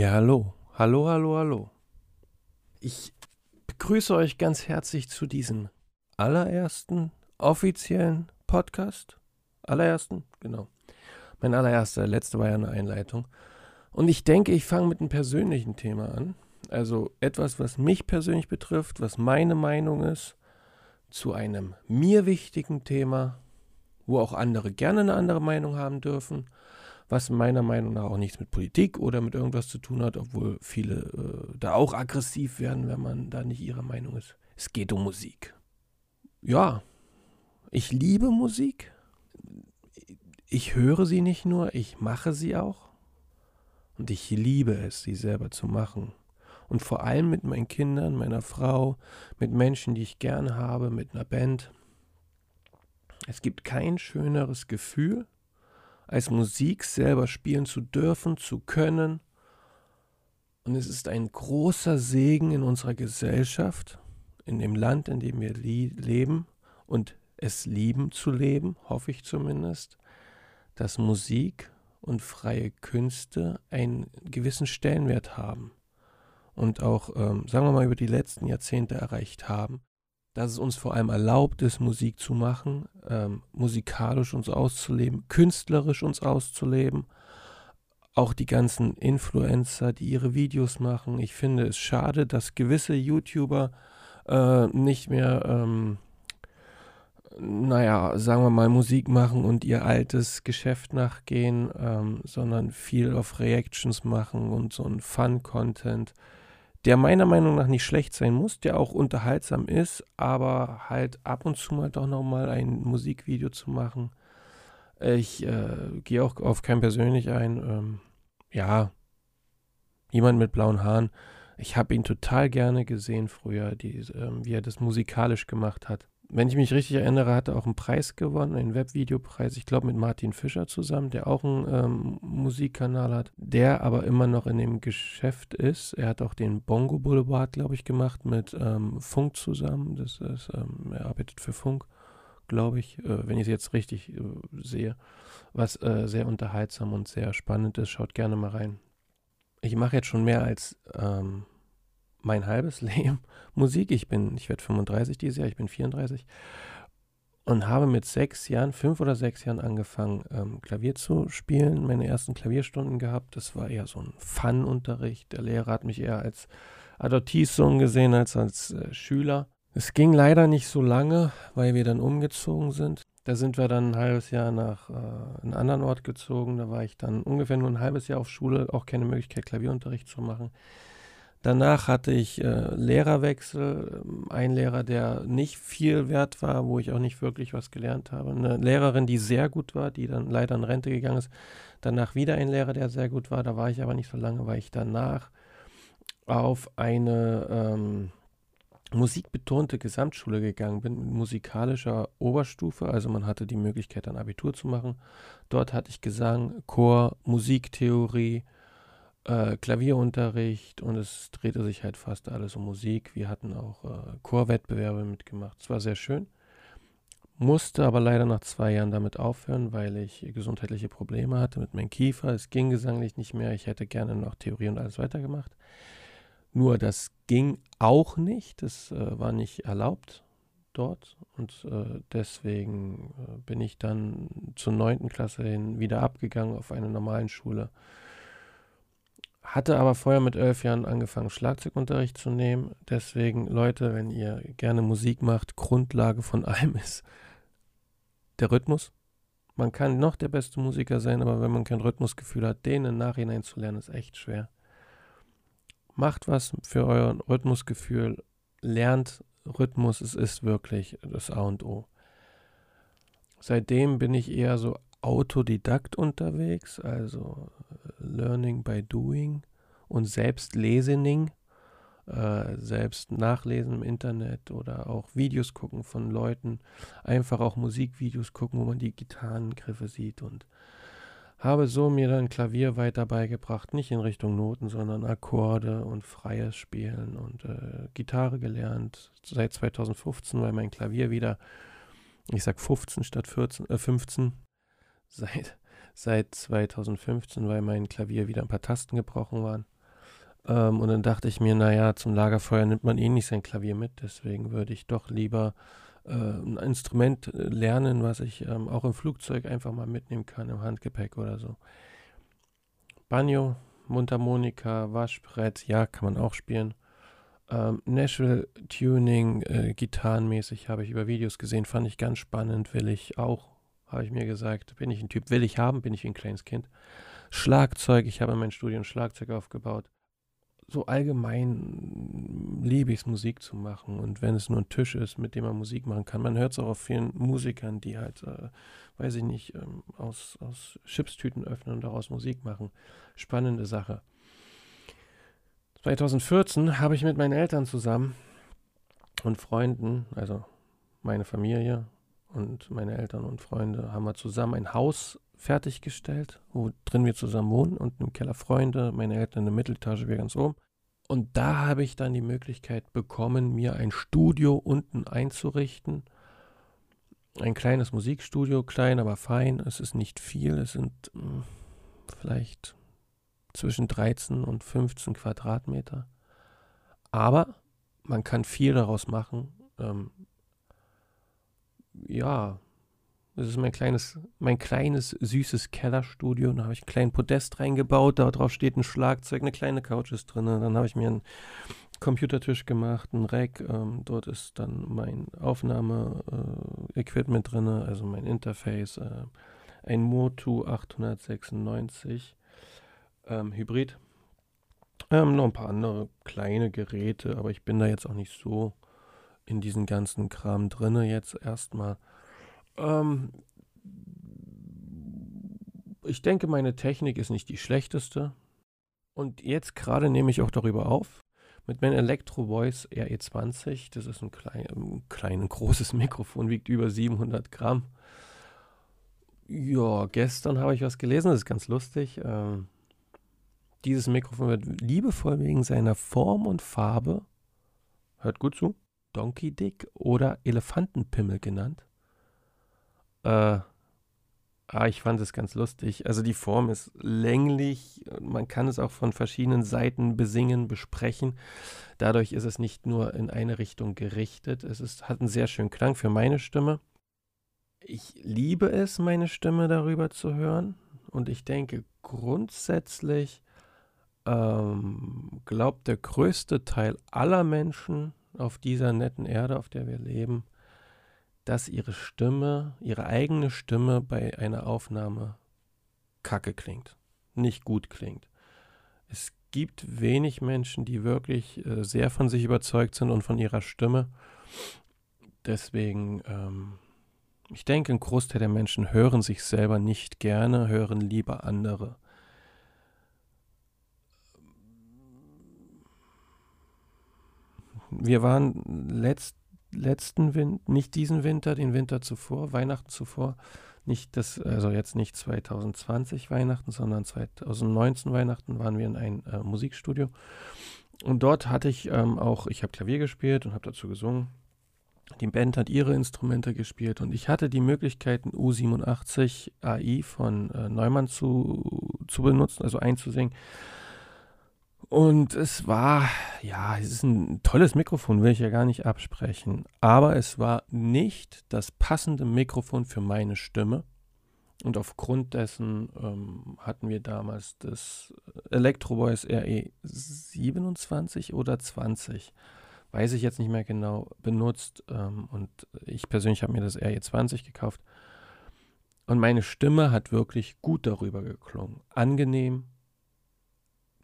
Ja, hallo. Hallo, hallo, hallo. Ich begrüße euch ganz herzlich zu diesem allerersten offiziellen Podcast. Allerersten, genau. Mein allererster, letzte war ja eine Einleitung. Und ich denke, ich fange mit einem persönlichen Thema an. Also etwas, was mich persönlich betrifft, was meine Meinung ist, zu einem mir wichtigen Thema, wo auch andere gerne eine andere Meinung haben dürfen was meiner Meinung nach auch nichts mit Politik oder mit irgendwas zu tun hat, obwohl viele äh, da auch aggressiv werden, wenn man da nicht ihrer Meinung ist. Es geht um Musik. Ja, ich liebe Musik. Ich höre sie nicht nur, ich mache sie auch. Und ich liebe es, sie selber zu machen. Und vor allem mit meinen Kindern, meiner Frau, mit Menschen, die ich gern habe, mit einer Band. Es gibt kein schöneres Gefühl, als Musik selber spielen zu dürfen, zu können. Und es ist ein großer Segen in unserer Gesellschaft, in dem Land, in dem wir leben und es lieben zu leben, hoffe ich zumindest, dass Musik und freie Künste einen gewissen Stellenwert haben und auch, ähm, sagen wir mal, über die letzten Jahrzehnte erreicht haben dass es uns vor allem erlaubt ist, Musik zu machen, ähm, musikalisch uns auszuleben, künstlerisch uns auszuleben. Auch die ganzen Influencer, die ihre Videos machen. Ich finde es schade, dass gewisse YouTuber äh, nicht mehr, ähm, naja, sagen wir mal, Musik machen und ihr altes Geschäft nachgehen, ähm, sondern viel auf Reactions machen und so ein Fun-Content der meiner Meinung nach nicht schlecht sein muss, der auch unterhaltsam ist, aber halt ab und zu mal doch nochmal ein Musikvideo zu machen. Ich äh, gehe auch auf kein persönlich ein. Ähm, ja, jemand mit blauen Haaren. Ich habe ihn total gerne gesehen früher, die, ähm, wie er das musikalisch gemacht hat wenn ich mich richtig erinnere, hat er auch einen Preis gewonnen, einen Webvideopreis, ich glaube mit Martin Fischer zusammen, der auch einen ähm, Musikkanal hat, der aber immer noch in dem Geschäft ist. Er hat auch den Bongo Boulevard, glaube ich, gemacht mit ähm, Funk zusammen. Das ist, ähm, er arbeitet für Funk, glaube ich, äh, wenn ich es jetzt richtig äh, sehe, was äh, sehr unterhaltsam und sehr spannend ist. Schaut gerne mal rein. Ich mache jetzt schon mehr als ähm, mein halbes Leben Musik. Ich bin, ich werde 35 dieses Jahr, ich bin 34 und habe mit sechs Jahren, fünf oder sechs Jahren angefangen, ähm, Klavier zu spielen, meine ersten Klavierstunden gehabt. Das war eher so ein Fun-Unterricht. Der Lehrer hat mich eher als Adoptivsohn gesehen als als äh, Schüler. Es ging leider nicht so lange, weil wir dann umgezogen sind. Da sind wir dann ein halbes Jahr nach äh, einem anderen Ort gezogen. Da war ich dann ungefähr nur ein halbes Jahr auf Schule, auch keine Möglichkeit, Klavierunterricht zu machen. Danach hatte ich äh, Lehrerwechsel, ähm, ein Lehrer, der nicht viel wert war, wo ich auch nicht wirklich was gelernt habe. Eine Lehrerin, die sehr gut war, die dann leider in Rente gegangen ist. Danach wieder ein Lehrer, der sehr gut war. Da war ich aber nicht so lange, weil ich danach auf eine ähm, musikbetonte Gesamtschule gegangen bin, mit musikalischer Oberstufe. Also man hatte die Möglichkeit, ein Abitur zu machen. Dort hatte ich Gesang, Chor, Musiktheorie, äh, Klavierunterricht und es drehte sich halt fast alles um Musik. Wir hatten auch äh, Chorwettbewerbe mitgemacht. Es war sehr schön. Musste aber leider nach zwei Jahren damit aufhören, weil ich gesundheitliche Probleme hatte mit meinem Kiefer. Es ging gesanglich nicht mehr. Ich hätte gerne noch Theorie und alles weitergemacht. Nur das ging auch nicht. Das äh, war nicht erlaubt dort. Und äh, deswegen äh, bin ich dann zur neunten Klasse hin wieder abgegangen auf eine normalen Schule hatte aber vorher mit elf Jahren angefangen, Schlagzeugunterricht zu nehmen. Deswegen, Leute, wenn ihr gerne Musik macht, Grundlage von allem ist der Rhythmus. Man kann noch der beste Musiker sein, aber wenn man kein Rhythmusgefühl hat, den im Nachhinein zu lernen, ist echt schwer. Macht was für euer Rhythmusgefühl, lernt Rhythmus, es ist wirklich das A und O. Seitdem bin ich eher so Autodidakt unterwegs, also äh, Learning by Doing und Selbstlesening, äh, selbst nachlesen im Internet oder auch Videos gucken von Leuten, einfach auch Musikvideos gucken, wo man die Gitarrengriffe sieht und habe so mir dann Klavier weiter beigebracht, nicht in Richtung Noten, sondern Akkorde und freies Spielen und äh, Gitarre gelernt seit 2015, weil mein Klavier wieder, ich sag 15 statt 14, äh 15, seit, seit 2015, weil mein Klavier wieder ein paar Tasten gebrochen waren. Ähm, und dann dachte ich mir, naja, zum Lagerfeuer nimmt man eh nicht sein Klavier mit, deswegen würde ich doch lieber äh, ein Instrument äh, lernen, was ich ähm, auch im Flugzeug einfach mal mitnehmen kann, im Handgepäck oder so. Banjo, Mundharmonika, Waschbrett, ja, kann man auch spielen. Ähm, Nashville Tuning, äh, gitarrenmäßig habe ich über Videos gesehen, fand ich ganz spannend, will ich auch, habe ich mir gesagt, bin ich ein Typ, will ich haben, bin ich ein kleines Kind. Schlagzeug, ich habe in meinem Studium Schlagzeug aufgebaut so allgemein liebe ich es, Musik zu machen. Und wenn es nur ein Tisch ist, mit dem man Musik machen kann, man hört es auch auf vielen Musikern, die halt, äh, weiß ich nicht, ähm, aus, aus Chipstüten öffnen und daraus Musik machen. Spannende Sache. 2014 habe ich mit meinen Eltern zusammen und Freunden, also meine Familie und meine Eltern und Freunde, haben wir zusammen ein Haus fertiggestellt, wo drin wir zusammen wohnen und im Keller Freunde, meine Eltern in der Mitteletage, wir ganz oben. Und da habe ich dann die Möglichkeit bekommen, mir ein Studio unten einzurichten. Ein kleines Musikstudio, klein, aber fein. Es ist nicht viel. Es sind mh, hm, vielleicht zwischen 13 und 15 Quadratmeter. Aber man kann viel daraus machen. Ähm, ja, das ist mein kleines, mein kleines, süßes Kellerstudio. Da habe ich einen kleinen Podest reingebaut. Da drauf steht ein Schlagzeug, eine kleine Couch ist drin. Dann habe ich mir einen Computertisch gemacht, ein Rack. Ähm, dort ist dann mein Aufnahme-Equipment äh, drin, also mein Interface. Äh, ein Motu 896 ähm, Hybrid. Ähm, noch ein paar andere kleine Geräte, aber ich bin da jetzt auch nicht so in diesen ganzen Kram drin jetzt erstmal. Ähm, ich denke, meine Technik ist nicht die schlechteste. Und jetzt gerade nehme ich auch darüber auf. Mit meinem Electro Voice RE20. Das ist ein klein, ein klein großes Mikrofon, wiegt über 700 Gramm. Ja, gestern habe ich was gelesen, das ist ganz lustig. Ähm, dieses Mikrofon wird liebevoll wegen seiner Form und Farbe, hört gut zu, Donkey Dick oder Elefantenpimmel genannt. Äh, ah, ich fand es ganz lustig. Also die Form ist länglich, man kann es auch von verschiedenen Seiten besingen, besprechen. Dadurch ist es nicht nur in eine Richtung gerichtet. Es ist, hat einen sehr schönen Klang für meine Stimme. Ich liebe es, meine Stimme darüber zu hören. Und ich denke, grundsätzlich ähm, glaubt der größte Teil aller Menschen auf dieser netten Erde, auf der wir leben, dass ihre Stimme, ihre eigene Stimme bei einer Aufnahme kacke klingt, nicht gut klingt. Es gibt wenig Menschen, die wirklich äh, sehr von sich überzeugt sind und von ihrer Stimme. Deswegen, ähm, ich denke, ein Großteil der Menschen hören sich selber nicht gerne, hören lieber andere. Wir waren letzt, letzten Winter, nicht diesen Winter, den Winter zuvor, Weihnachten zuvor, nicht das, also jetzt nicht 2020 Weihnachten, sondern 2019 Weihnachten waren wir in ein äh, Musikstudio. Und dort hatte ich ähm, auch, ich habe Klavier gespielt und habe dazu gesungen. Die Band hat ihre Instrumente gespielt und ich hatte die Möglichkeit, ein U87 AI von äh, Neumann zu, zu benutzen, also einzusingen. Und es war, ja, es ist ein tolles Mikrofon, will ich ja gar nicht absprechen. Aber es war nicht das passende Mikrofon für meine Stimme. Und aufgrund dessen ähm, hatten wir damals das Electro Voice RE 27 oder 20, weiß ich jetzt nicht mehr genau, benutzt. Ähm, und ich persönlich habe mir das RE 20 gekauft. Und meine Stimme hat wirklich gut darüber geklungen. Angenehm,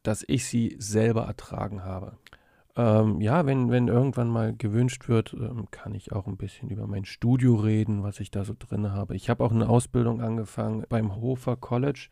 dass ich sie selber ertragen habe. Ähm, ja, wenn, wenn irgendwann mal gewünscht wird, ähm, kann ich auch ein bisschen über mein Studio reden, was ich da so drin habe. Ich habe auch eine Ausbildung angefangen beim Hofer College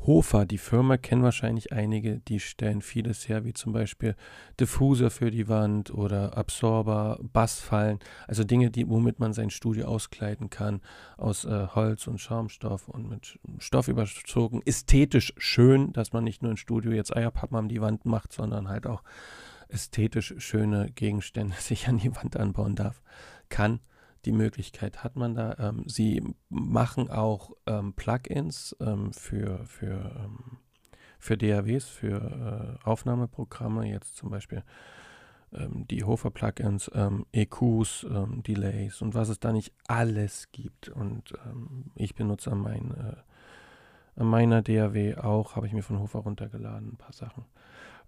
Hofer, die Firma, kennen wahrscheinlich einige, die stellen vieles her, wie zum Beispiel Diffuser für die Wand oder Absorber, Bassfallen, also Dinge, die, womit man sein Studio auskleiden kann, aus äh, Holz und Schaumstoff und mit Stoff überzogen. Ästhetisch schön, dass man nicht nur ein Studio jetzt Eierpappen an die Wand macht, sondern halt auch ästhetisch schöne Gegenstände sich an die Wand anbauen darf, kann die Möglichkeit hat man da. Ähm, sie machen auch ähm, Plugins ähm, für, für, ähm, für DAWs, für äh, Aufnahmeprogramme, jetzt zum Beispiel ähm, die Hofer-Plugins, ähm, EQs, Delays und was es da nicht alles gibt. Und ich benutze mein, äh, an meiner DAW auch, habe ich mir von Hofer runtergeladen, ein paar Sachen.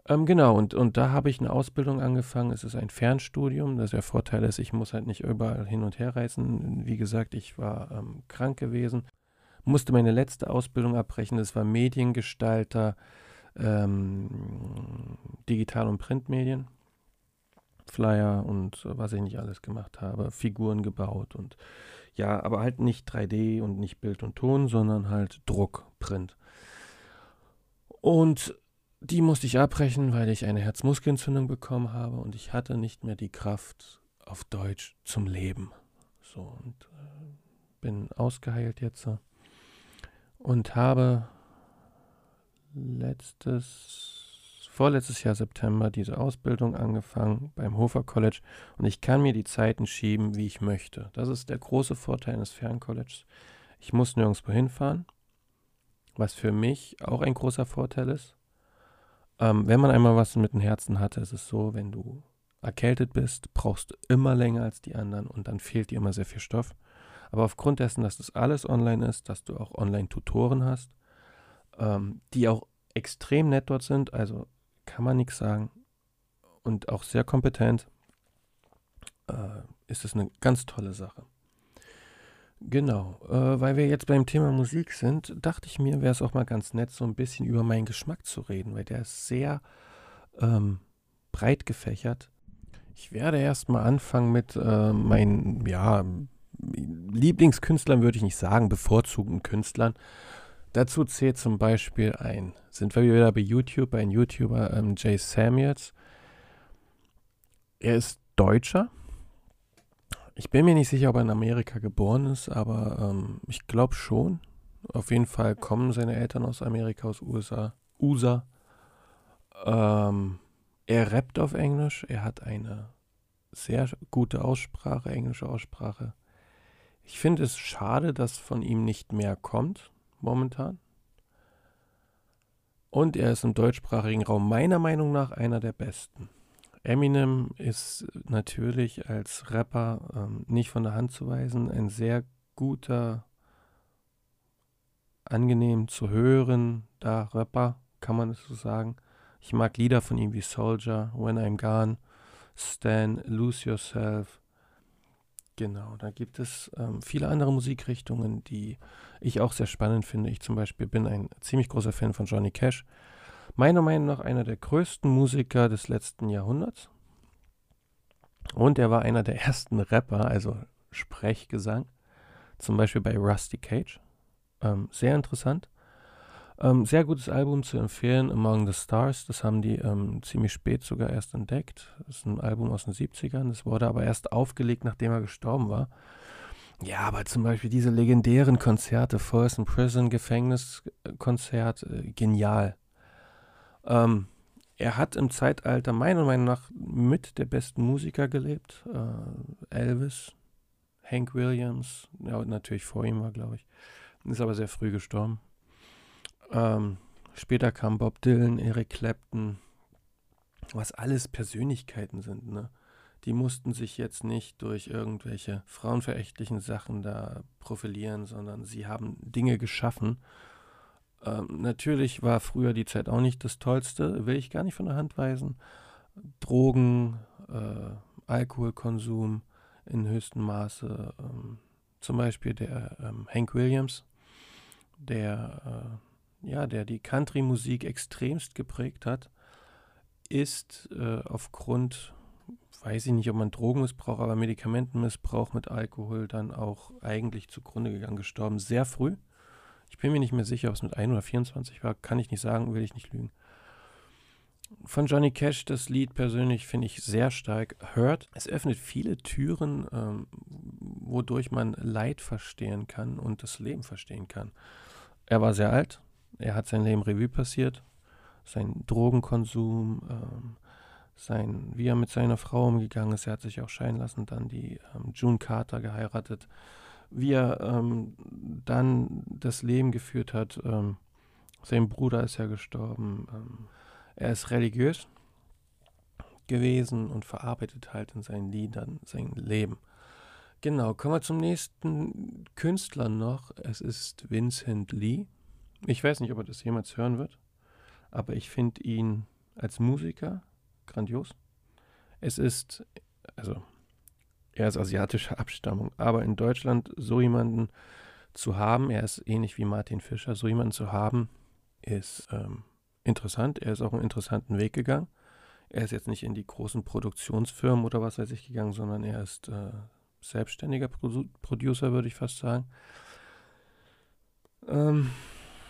Ähm, genau, und, und da habe ich eine Ausbildung angefangen. Es ist ein Fernstudium. Das der Vorteil ist, ich muss halt nicht überall hin und her reisen. Wie gesagt, ich war ähm, krank gewesen, musste meine letzte Ausbildung abbrechen. Das war Mediengestalter, ähm, Digital- und Printmedien. Flyer und was ich nicht alles gemacht habe, Figuren gebaut und ja, aber halt nicht 3D und nicht Bild und Ton, sondern halt Druck, Print. Und die musste ich abbrechen, weil ich eine Herzmuskelentzündung bekommen habe und ich hatte nicht mehr die Kraft auf Deutsch zum Leben. So und äh, bin ausgeheilt jetzt und habe letztes, vorletztes Jahr September diese Ausbildung angefangen beim Hofer College und ich kann mir die Zeiten schieben, wie ich möchte. Das ist der große Vorteil eines Ferncolleges. Ich muss nirgendwo hinfahren, was für mich auch ein großer Vorteil ist. Ähm, wenn man einmal was mit dem Herzen hatte, ist es so, wenn du erkältet bist, brauchst du immer länger als die anderen und dann fehlt dir immer sehr viel Stoff. Aber aufgrund dessen, dass das alles online ist, dass du auch Online-Tutoren hast, ähm, die auch extrem nett dort sind, also kann man nichts sagen und auch sehr kompetent, äh, ist es eine ganz tolle Sache. Genau, äh, weil wir jetzt beim Thema Musik sind, dachte ich mir, wäre es auch mal ganz nett, so ein bisschen über meinen Geschmack zu reden, weil der ist sehr ähm, breit gefächert. Ich werde erstmal anfangen mit äh, meinen, ja, Lieblingskünstlern würde ich nicht sagen, bevorzugten Künstlern. Dazu zählt zum Beispiel ein, sind wir wieder bei YouTube, ein YouTuber, ähm, Jay Samuels. Er ist Deutscher, ich bin mir nicht sicher, ob er in Amerika geboren ist, aber ähm, ich glaube schon. Auf jeden Fall kommen seine Eltern aus Amerika, aus USA. USA. Ähm, er rappt auf Englisch. Er hat eine sehr gute Aussprache, englische Aussprache. Ich finde es schade, dass von ihm nicht mehr kommt momentan. Und er ist im deutschsprachigen Raum meiner Meinung nach einer der besten. Eminem ist natürlich als Rapper ähm, nicht von der Hand zu weisen. Ein sehr guter, angenehm zu hören, da Rapper, kann man es so sagen. Ich mag Lieder von ihm wie Soldier, When I'm Gone, Stan, Lose Yourself. Genau, da gibt es ähm, viele andere Musikrichtungen, die ich auch sehr spannend finde. Ich zum Beispiel bin ein ziemlich großer Fan von Johnny Cash meiner Meinung nach einer der größten Musiker des letzten Jahrhunderts. Und er war einer der ersten Rapper, also Sprechgesang, zum Beispiel bei Rusty Cage. Ähm, sehr interessant. Ähm, sehr gutes Album zu empfehlen, Among the Stars. Das haben die ähm, ziemlich spät sogar erst entdeckt. Das ist ein Album aus den 70ern. Das wurde aber erst aufgelegt, nachdem er gestorben war. Ja, aber zum Beispiel diese legendären Konzerte, Forest in Prison, Gefängniskonzert, äh, genial. Ähm, er hat im Zeitalter meiner Meinung nach mit der besten Musiker gelebt. Äh, Elvis, Hank Williams, ja, natürlich vor ihm war, glaube ich. Ist aber sehr früh gestorben. Ähm, später kam Bob Dylan, Eric Clapton, was alles Persönlichkeiten sind, ne? Die mussten sich jetzt nicht durch irgendwelche frauenverächtlichen Sachen da profilieren, sondern sie haben Dinge geschaffen ähm, natürlich war früher die Zeit auch nicht das Tollste, will ich gar nicht von der Hand weisen. Drogen, äh, Alkoholkonsum in höchstem Maße. Ähm, zum Beispiel der ähm, Hank Williams, der, äh, ja, der die Country-Musik extremst geprägt hat, ist äh, aufgrund, weiß ich nicht, ob man Drogenmissbrauch, aber Medikamentenmissbrauch mit Alkohol dann auch eigentlich zugrunde gegangen, gestorben, sehr früh. Ich bin mir nicht mehr sicher, ob es mit 1 oder 24 war. Kann ich nicht sagen, will ich nicht lügen. Von Johnny Cash das Lied persönlich finde ich sehr stark. Hört, es öffnet viele Türen, ähm, wodurch man Leid verstehen kann und das Leben verstehen kann. Er war sehr alt, er hat sein Leben Revue passiert, sein Drogenkonsum, ähm, sein, wie er mit seiner Frau umgegangen ist. Er hat sich auch scheiden lassen, dann die ähm, June Carter geheiratet wie er ähm, dann das Leben geführt hat, ähm, Sein Bruder ist ja gestorben. Ähm, er ist religiös gewesen und verarbeitet halt in seinen Liedern sein Leben. Genau, kommen wir zum nächsten Künstler noch. Es ist Vincent Lee. Ich weiß nicht, ob er das jemals hören wird, aber ich finde ihn als Musiker grandios. Es ist, also, er ist asiatischer Abstammung, aber in Deutschland so jemanden zu haben, er ist ähnlich wie Martin Fischer, so jemanden zu haben, ist ähm, interessant. Er ist auch einen interessanten Weg gegangen. Er ist jetzt nicht in die großen Produktionsfirmen oder was weiß ich gegangen, sondern er ist äh, selbstständiger Pro Producer, würde ich fast sagen. Ähm,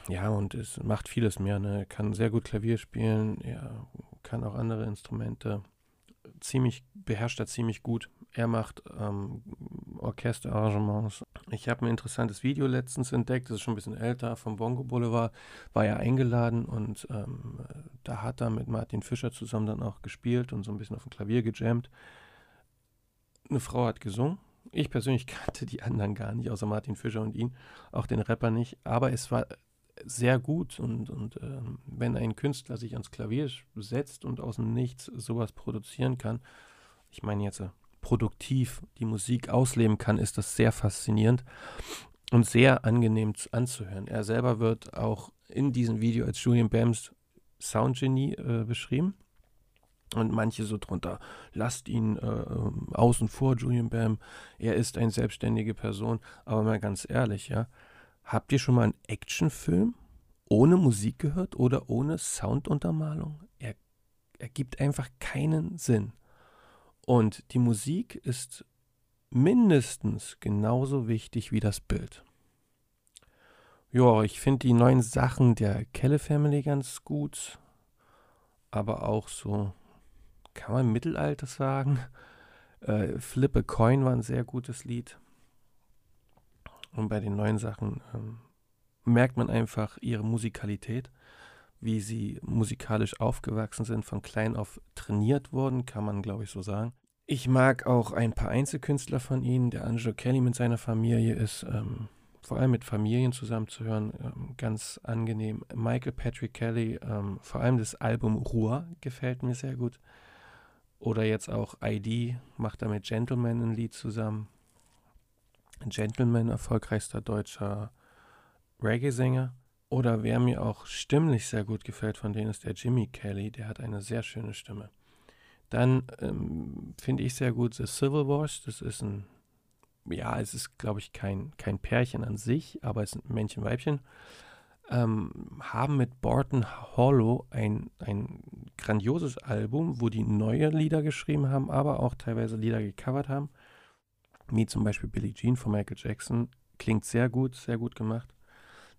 ja, und es macht vieles mehr. Ne? Er kann sehr gut Klavier spielen, er kann auch andere Instrumente. Ziemlich, beherrscht er ziemlich gut. Er macht ähm, Orchesterarrangements. Ich habe ein interessantes Video letztens entdeckt, das ist schon ein bisschen älter, vom Bongo Boulevard, war er eingeladen und ähm, da hat er mit Martin Fischer zusammen dann auch gespielt und so ein bisschen auf dem Klavier gejammt. Eine Frau hat gesungen. Ich persönlich kannte die anderen gar nicht, außer Martin Fischer und ihn, auch den Rapper nicht, aber es war sehr gut und, und äh, wenn ein Künstler sich ans Klavier setzt und aus dem Nichts sowas produzieren kann, ich meine jetzt äh, produktiv die Musik ausleben kann, ist das sehr faszinierend und sehr angenehm anzuhören. Er selber wird auch in diesem Video als Julian Bams Soundgenie äh, beschrieben. Und manche so drunter, lasst ihn äh, ähm, außen vor, Julian Bam. Er ist eine selbstständige Person. Aber mal ganz ehrlich, ja, Habt ihr schon mal einen Actionfilm ohne Musik gehört oder ohne Sounduntermalung? Er ergibt einfach keinen Sinn. Und die Musik ist mindestens genauso wichtig wie das Bild. Ja, ich finde die neuen Sachen der Kelle Family ganz gut, aber auch so, kann man Mittelalter sagen. Äh, Flip a Coin war ein sehr gutes Lied. Und bei den neuen Sachen ähm, merkt man einfach ihre Musikalität, wie sie musikalisch aufgewachsen sind, von klein auf trainiert wurden, kann man glaube ich so sagen. Ich mag auch ein paar Einzelkünstler von ihnen. Der Angelo Kelly mit seiner Familie ist ähm, vor allem mit Familien zusammenzuhören ähm, ganz angenehm. Michael Patrick Kelly, ähm, vor allem das Album Ruhr gefällt mir sehr gut. Oder jetzt auch ID macht er mit Gentleman ein Lied zusammen. Gentleman, erfolgreichster deutscher Reggae-Sänger. Oder wer mir auch stimmlich sehr gut gefällt von denen ist der Jimmy Kelly, der hat eine sehr schöne Stimme. Dann ähm, finde ich sehr gut The Civil Wars, das ist ein, ja, es ist glaube ich kein, kein Pärchen an sich, aber es sind Männchen-Weibchen, ähm, haben mit Barton Hollow ein, ein grandioses Album, wo die neue Lieder geschrieben haben, aber auch teilweise Lieder gecovert haben wie zum Beispiel Billie Jean von Michael Jackson. Klingt sehr gut, sehr gut gemacht.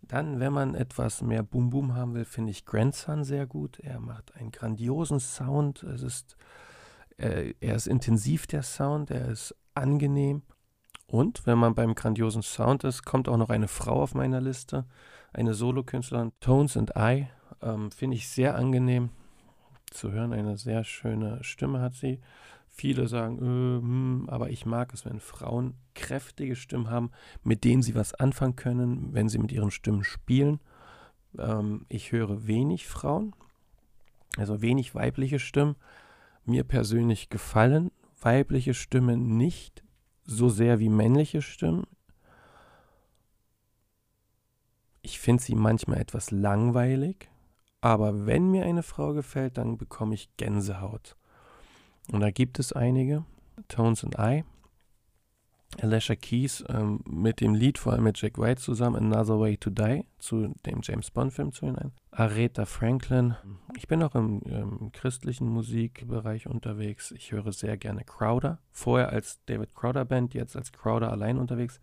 Dann, wenn man etwas mehr Boom Boom haben will, finde ich Grandson sehr gut. Er macht einen grandiosen Sound. Es ist, äh, er ist intensiv, der Sound. Er ist angenehm. Und wenn man beim grandiosen Sound ist, kommt auch noch eine Frau auf meiner Liste. Eine Solokünstlerin, Tones and I. Ähm, finde ich sehr angenehm zu hören. Eine sehr schöne Stimme hat sie. Viele sagen, äh, hm, aber ich mag es, wenn Frauen kräftige Stimmen haben, mit denen sie was anfangen können, wenn sie mit ihren Stimmen spielen. Ähm, ich höre wenig Frauen, also wenig weibliche Stimmen. Mir persönlich gefallen weibliche Stimmen nicht so sehr wie männliche Stimmen. Ich finde sie manchmal etwas langweilig, aber wenn mir eine Frau gefällt, dann bekomme ich Gänsehaut. Und da gibt es einige. Tones and I. Alicia Keys ähm, mit dem Lied, vor allem mit Jack White zusammen, Another Way to Die, zu dem James Bond-Film zu hinein. Aretha Franklin. Ich bin auch im, im, christlichen Musikbereich unterwegs. Ich höre sehr gerne Crowder. Vorher als David Crowder Band, jetzt als Crowder allein unterwegs.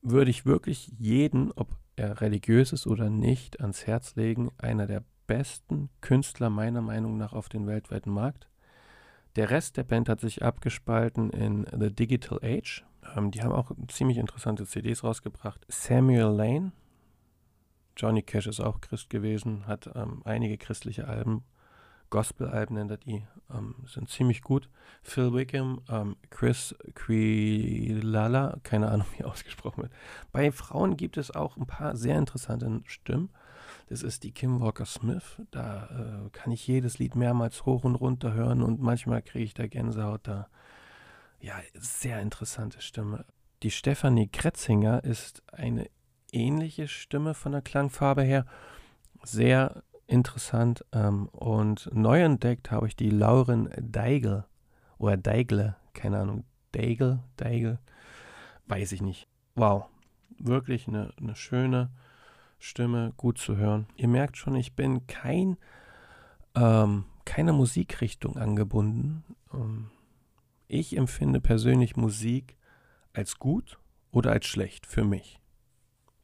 Würde ich wirklich jeden, ob er religiös ist oder nicht, ans Herz legen. Einer der besten Künstler meiner Meinung nach auf dem weltweiten Markt. Der Rest der Band hat sich abgespalten in The Digital Age. Ähm, die haben auch ziemlich interessante CDs rausgebracht. Samuel Lane, Johnny Cash ist auch Christ gewesen, hat ähm, einige christliche Alben, Gospel-Alben nennt er die, ähm, sind ziemlich gut. Phil Wickham, ähm, Chris Quilala, keine Ahnung, wie ausgesprochen wird. Bei Frauen gibt es auch ein paar sehr interessante Stimmen. Das ist die Kim Walker Smith. Da äh, kann ich jedes Lied mehrmals hoch und runter hören und manchmal kriege ich da Gänsehaut da. Ja, sehr interessante Stimme. Die Stefanie Kretzinger ist eine ähnliche Stimme von der Klangfarbe her. Sehr interessant. Ähm, und neu entdeckt habe ich die Lauren Deigel oder Deigle, keine Ahnung, Deigel, Deigel, weiß ich nicht. Wow, wirklich eine, eine schöne Stimme, gut zu hören. Ihr merkt schon, ich bin kein, ähm, keiner Musikrichtung angebunden. Ähm, ich empfinde persönlich Musik als gut oder als schlecht für mich.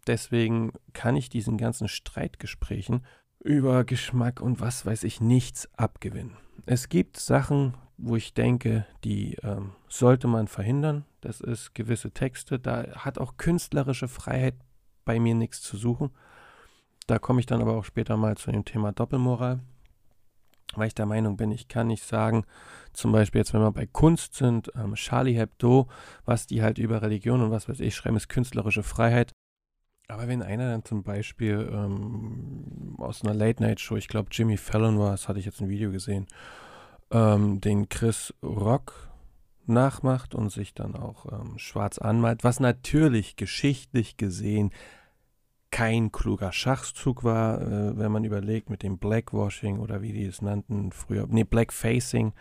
Deswegen kann ich diesen ganzen Streitgesprächen über Geschmack und was weiß ich nichts abgewinnen. Es gibt Sachen, wo ich denke, die ähm, sollte man verhindern. Das ist gewisse Texte. Da hat auch künstlerische Freiheit bei mir nichts zu suchen. Da komme ich dann aber auch später mal zu dem Thema Doppelmoral, weil ich der Meinung bin, ich kann nicht sagen, zum Beispiel jetzt, wenn wir bei Kunst sind, ähm, Charlie Hebdo, was die halt über Religion und was weiß ich schreiben, ist künstlerische Freiheit. Aber wenn einer dann zum Beispiel ähm, aus einer Late-Night-Show, ich glaube Jimmy Fallon war, das hatte ich jetzt ein Video gesehen, ähm, den Chris Rock nachmacht und sich dann auch ähm, schwarz anmalt, was natürlich geschichtlich gesehen kein kluger Schachzug war, äh, wenn man überlegt mit dem Blackwashing oder wie die es nannten früher, nee, Blackfacing,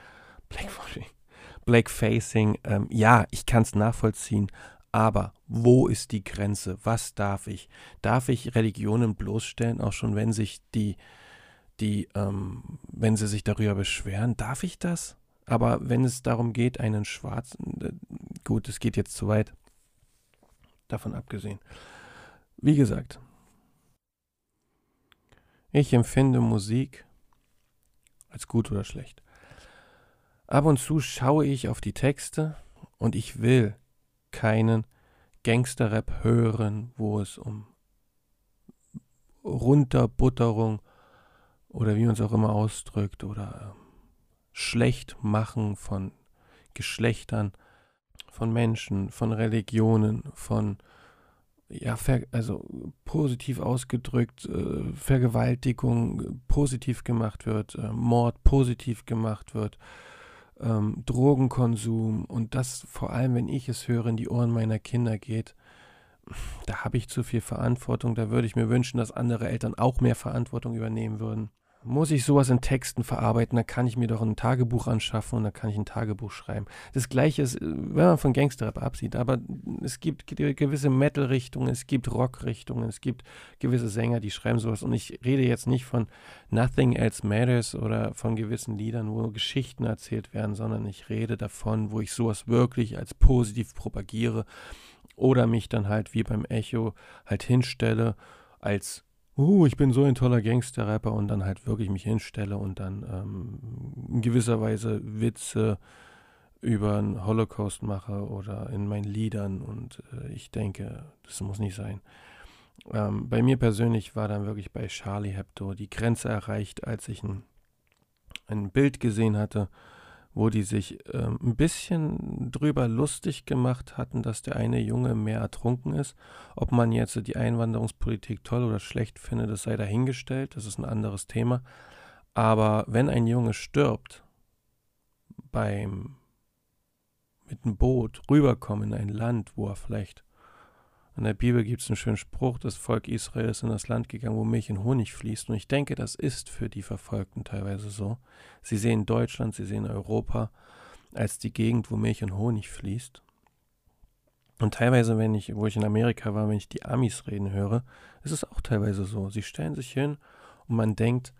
Blackwashing, Blackfacing, ähm, ja, ich kann es nachvollziehen, aber wo ist die Grenze? Was darf ich? Darf ich Religionen bloßstellen, auch schon wenn sich die, die, ähm, wenn sie sich darüber beschweren? Darf ich das? Aber wenn es darum geht, einen Schwarzen, äh, gut, es geht jetzt zu weit, davon abgesehen. Wie gesagt, ich empfinde Musik als gut oder schlecht. Ab und zu schaue ich auf die Texte und ich will keinen Gangsterrap hören, wo es um Runterbutterung oder wie man es auch immer ausdrückt oder ähm, Schlechtmachen von Geschlechtern, von Menschen, von Religionen, von ja, also positiv ausgedrückt, äh, Vergewaltigung positiv gemacht wird, äh, Mord positiv gemacht wird, ähm, Drogenkonsum und das vor allem, wenn ich es höre, in die Ohren meiner Kinder geht, da habe ich zu viel Verantwortung. Da würde ich mir wünschen, dass andere Eltern auch mehr Verantwortung übernehmen würden muss ich sowas in Texten verarbeiten, dann kann ich mir doch ein Tagebuch anschaffen und dann kann ich ein Tagebuch schreiben. Das gleiche ist, wenn man von Gangsterrap absieht, aber es gibt gewisse Metal-Richtungen, es gibt Rock-Richtungen, es gibt gewisse Sänger, die schreiben sowas und ich rede jetzt nicht von Nothing Else Matters oder von gewissen Liedern, wo Geschichten erzählt werden, sondern ich rede davon, wo ich sowas wirklich als positiv propagiere oder mich dann halt wie beim Echo halt hinstelle als uh, ich bin so ein toller Gangster-Rapper und dann halt wirklich mich hinstelle und dann ähm, in gewisser Weise Witze über den Holocaust mache oder in meinen Liedern und äh, ich denke, das muss nicht sein. Ähm, bei mir persönlich war dann wirklich bei Charlie Hebdo die Grenze erreicht, als ich ein, ein Bild gesehen hatte, wo die sich ähm, ein bisschen drüber lustig gemacht hatten, dass der eine Junge mehr ertrunken ist. Ob man jetzt die Einwanderungspolitik toll oder schlecht findet, das sei dahingestellt, das ist ein anderes Thema. Aber wenn ein Junge stirbt, beim mit einem Boot rüberkommen in ein Land, wo er vielleicht in der Bibel gibt es einen schönen Spruch, das Volk Israel ist in das Land gegangen, wo Milch und Honig fließt. Und ich denke, das ist für die Verfolgten teilweise so. Sie sehen Deutschland, sie sehen Europa als die Gegend, wo Milch und Honig fließt. Und teilweise, wenn ich, wo ich in Amerika war, wenn ich die Amis reden höre, ist es auch teilweise so. Sie stellen sich hin und man denkt,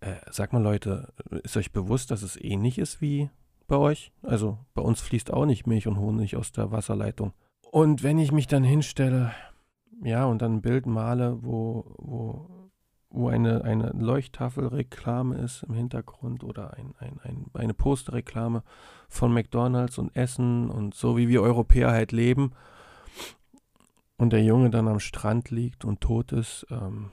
äh, sag mal Leute, ist euch bewusst, dass es ähnlich ist wie bei euch? Also bei uns fließt auch nicht Milch und Honig aus der Wasserleitung. Und wenn ich mich dann hinstelle, ja, und dann ein Bild male, wo, wo, wo eine, eine Leuchttafelreklame ist im Hintergrund oder ein, ein, ein, eine Posterreklame von McDonalds und Essen und so wie wir Europäer halt leben und der Junge dann am Strand liegt und tot ist, ähm,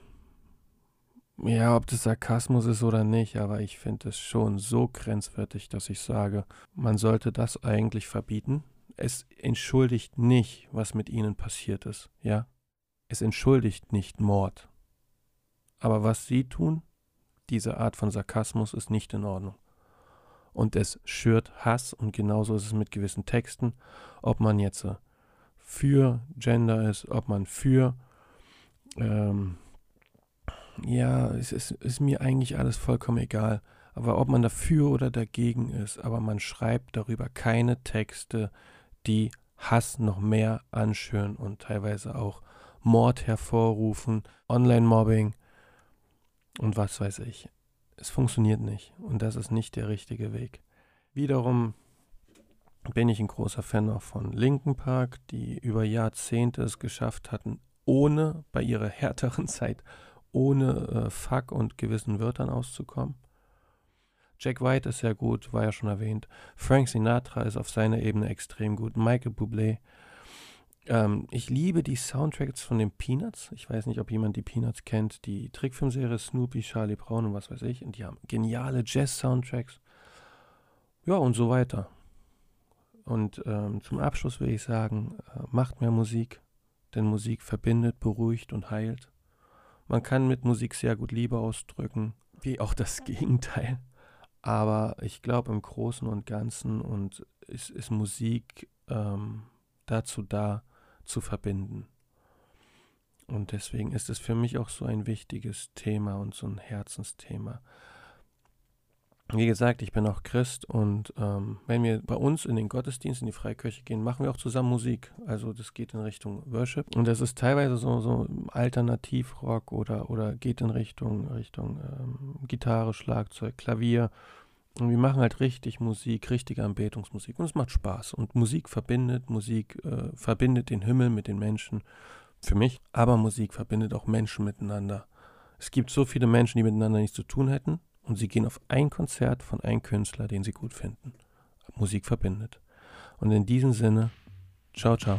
ja, ob das Sarkasmus ist oder nicht, aber ich finde es schon so grenzwertig, dass ich sage, man sollte das eigentlich verbieten es entschuldigt nicht, was mit ihnen passiert ist, ja. Es entschuldigt nicht Mord. Aber was sie tun, diese Art von Sarkasmus ist nicht in Ordnung. Und es schürt Hass und genauso ist es mit gewissen Texten, ob man jetzt äh, für Gender ist, ob man für, ähm, ja, es ist, ist mir eigentlich alles vollkommen egal. Aber ob man dafür oder dagegen ist, aber man schreibt darüber keine Texte, die Hass noch mehr anschüren und teilweise auch Mord hervorrufen, Online-Mobbing und was weiß ich. Es funktioniert nicht und das ist nicht der richtige Weg. Wiederum bin ich ein großer Fan auch von Linken Park, die über Jahrzehnte es geschafft hatten, ohne bei ihrer härteren Zeit, ohne äh, Fuck und gewissen Wörtern auszukommen. Jack White ist sehr gut, war ja schon erwähnt. Frank Sinatra ist auf seiner Ebene extrem gut. Michael Bublé. Ähm, ich liebe die Soundtracks von den Peanuts. Ich weiß nicht, ob jemand die Peanuts kennt. Die Trickfilmserie Snoopy, Charlie Brown und was weiß ich. Und die haben geniale Jazz-Soundtracks. Ja, und so weiter. Und ähm, zum Abschluss will ich sagen, äh, macht mehr Musik, denn Musik verbindet, beruhigt und heilt. Man kann mit Musik sehr gut Liebe ausdrücken, wie auch das Gegenteil. Aber ich glaube, im Großen und Ganzen und ist, ist Musik ähm, dazu da, zu verbinden. Und deswegen ist es für mich auch so ein wichtiges Thema und so ein Herzensthema. Wie gesagt, ich bin auch Christ und ähm, wenn wir bei uns in den Gottesdienst, in die Freikirche gehen, machen wir auch zusammen Musik. Also das geht in Richtung Worship und das ist teilweise so, so Alternativrock oder, oder geht in Richtung, Richtung ähm, Gitarre, Schlagzeug, Klavier. Und wir machen halt richtig Musik, richtige Anbetungsmusik und es macht Spaß. Und Musik verbindet, Musik äh, verbindet den Himmel mit den Menschen, für mich. Aber Musik verbindet auch Menschen miteinander. Es gibt so viele Menschen, die miteinander nichts zu tun hätten und sie gehen auf ein Konzert von einem Künstler, den sie gut finden. Musik verbindet. Und in diesem Sinne, ciao, ciao.